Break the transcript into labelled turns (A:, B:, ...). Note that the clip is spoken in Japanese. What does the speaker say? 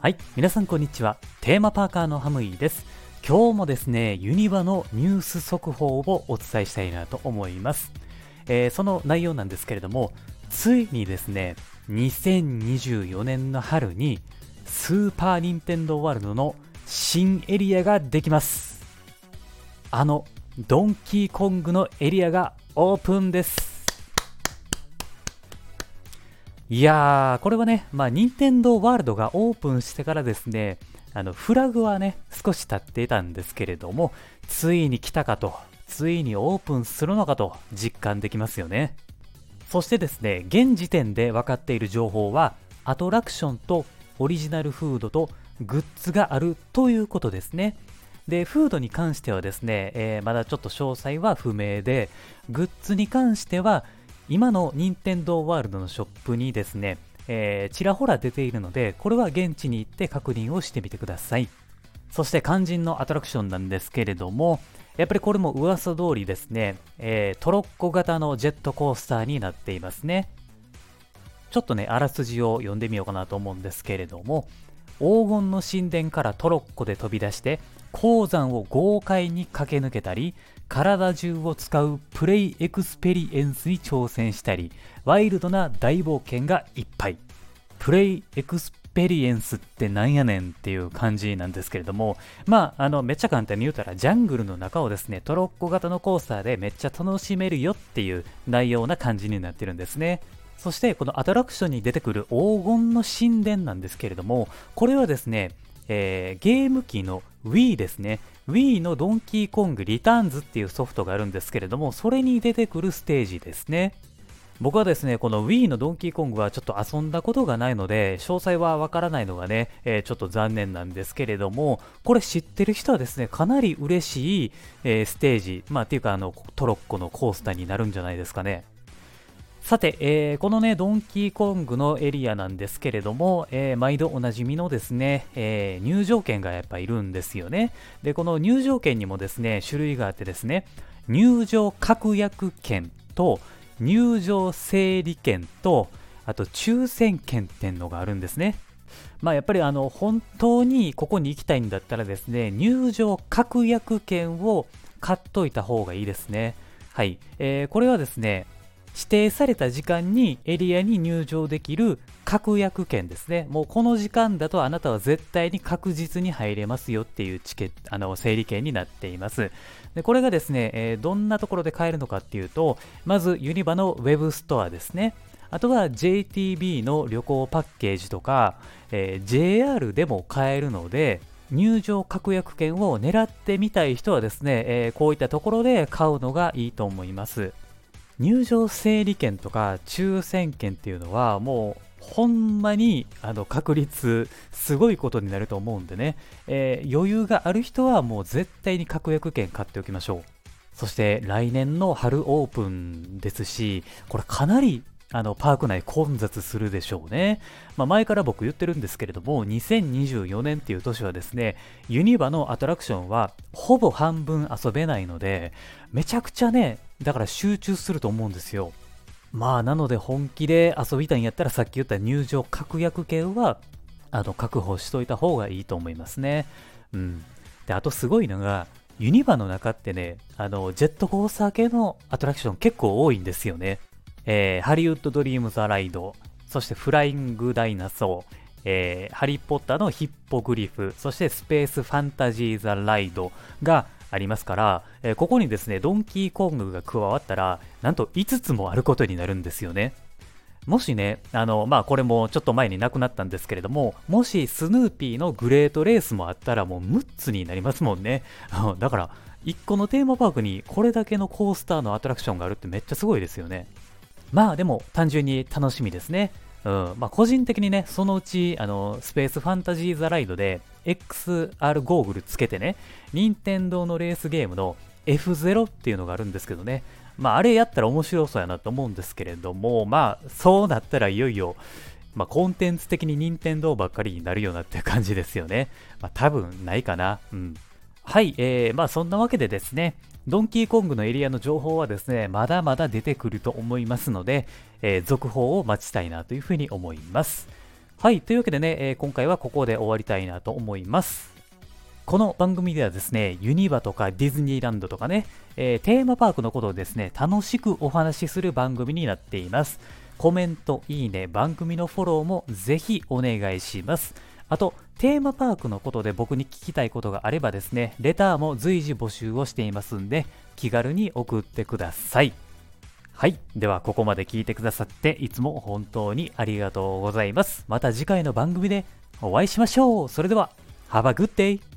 A: はい、皆さんこんにちは。テーマパーカーのハムイです。今日もですね、ユニバのニュース速報をお伝えしたいなと思います。えーその内容なんですけれども、ついにですね、2024年の春にスーパー・ニンテンドー・ワールドの新エリアができます。あのドンキーコングのエリアがオープンです。いやー、これはね、まあ、任天堂ワールドがオープンしてからですね、あの、フラグはね、少し経っていたんですけれども、ついに来たかと、ついにオープンするのかと実感できますよね。そしてですね、現時点で分かっている情報は、アトラクションとオリジナルフードとグッズがあるということですね。で、フードに関してはですね、えーまだちょっと詳細は不明で、グッズに関しては、今の任天堂ワールドのショップにですね、えーちらほら出ているので、これは現地に行って確認をしてみてください。そして肝心のアトラクションなんですけれども、やっぱりこれも噂通りですね、えートロッコ型のジェットコースターになっていますね。ちょっとね、あらすじを読んでみようかなと思うんですけれども、黄金の神殿からトロッコで飛び出して、鉱山を豪快に駆け抜けたり、体中を使うプレイエクスペリエンスに挑戦したり、ワイルドな大冒険がいっぱい。プレイエクスペリエンスってなんやねんっていう感じなんですけれども、まあ、あの、めっちゃ簡単に言うたら、ジャングルの中をですね、トロッコ型のコースターでめっちゃ楽しめるよっていう内容な感じになってるんですね。そして、このアトラクションに出てくる黄金の神殿なんですけれども、これはですね、えーゲーム機の Wii ですね。Wii のドンキーコングリターンズっていうソフトがあるんですけれども、それに出てくるステージですね。僕はですね、この Wii のドンキーコングはちょっと遊んだことがないので、詳細はわからないのがね、えーちょっと残念なんですけれども、これ知ってる人はですね、かなり嬉しい、えーステージ、まあっていうかあの、トロッコのコースターになるんじゃないですかね。さて、えーこのね、ドンキーコングのエリアなんですけれども、えー毎度おなじみのですね、えー入場券がやっぱいるんですよね。で、この入場券にもですね、種類があってですね、入場確約券と入場整理券と、あと抽選券っていうのがあるんですね。まあやっぱりあの本当にここに行きたいんだったらですね、入場確約券を買っといた方がいいですね。はい。えーこれはですね、指定された時間にエリアに入場できる確約券ですね。もうこの時間だとあなたは絶対に確実に入れますよっていうチケ、あの、整理券になっています。で、これがですね、えーどんなところで買えるのかっていうと、まずユニバのウェブストアですね。あとは JTB の旅行パッケージとか、えー JR でも買えるので、入場確約券を狙ってみたい人はですね、えーこういったところで買うのがいいと思います。入場整理券とか抽選券っていうのはもうほんまにあの確率すごいことになると思うんでね、えー余裕がある人はもう絶対に確約券買っておきましょう。そして来年の春オープンですしこれかなりあのパーク内混雑するでしょうね、まあ、前から僕言ってるんですけれども2024年っていう年はですねユニバのアトラクションはほぼ半分遊べないのでめちゃくちゃねだから集中すると思うんですよ。まあなので本気で遊びたいんやったらさっき言った入場確約券はあの確保しといた方がいいと思いますね。うん。であとすごいのがユニバの中ってねあのジェットコースター系のアトラクション結構多いんですよね。えーハリウッド・ドリーム・ザ・ライド、そしてフライング・ダイナソー、えーハリー・ポッターのヒッポグリフ、そしてスペース・ファンタジー・ザ・ライドがありますから、えーここにですね、ドンキーコングが加わったら、なんと5つもあることになるんですよね。もしね、あの、まあ、これもちょっと前になくなったんですけれども、もしスヌーピーのグレートレースもあったらもう6つになりますもんね。だから、1個のテーマパークにこれだけのコースターのアトラクションがあるってめっちゃすごいですよね。まあでも単純に楽しみですね。うん、まあ個人的にね、そのうち、あの、スペースファンタジーザライドで XR ゴーグルつけてね、任天堂のレースゲームの F0 っていうのがあるんですけどね、まああれやったら面白そうやなと思うんですけれども、まあそうなったらいよいよ、まあコンテンツ的に任天堂ばっかりになるようなっていう感じですよね。まあ多分ないかな。うん。はい、えー、まあそんなわけでですね、ドンキーコングのエリアの情報はですね、まだまだ出てくると思いますので、えー続報を待ちたいなというふうに思います。はい、というわけでね、えー、今回はここで終わりたいなと思います。この番組ではですね、ユニバとかディズニーランドとかね、えー、テーマパークのことをですね、楽しくお話しする番組になっています。コメント、いいね、番組のフォローもぜひお願いします。あと、テーマパークのことで僕に聞きたいことがあればですね、レターも随時募集をしていますんで、気軽に送ってください。はい。では、ここまで聞いてくださって、いつも本当にありがとうございます。また次回の番組でお会いしましょう。それでは、Have a good day!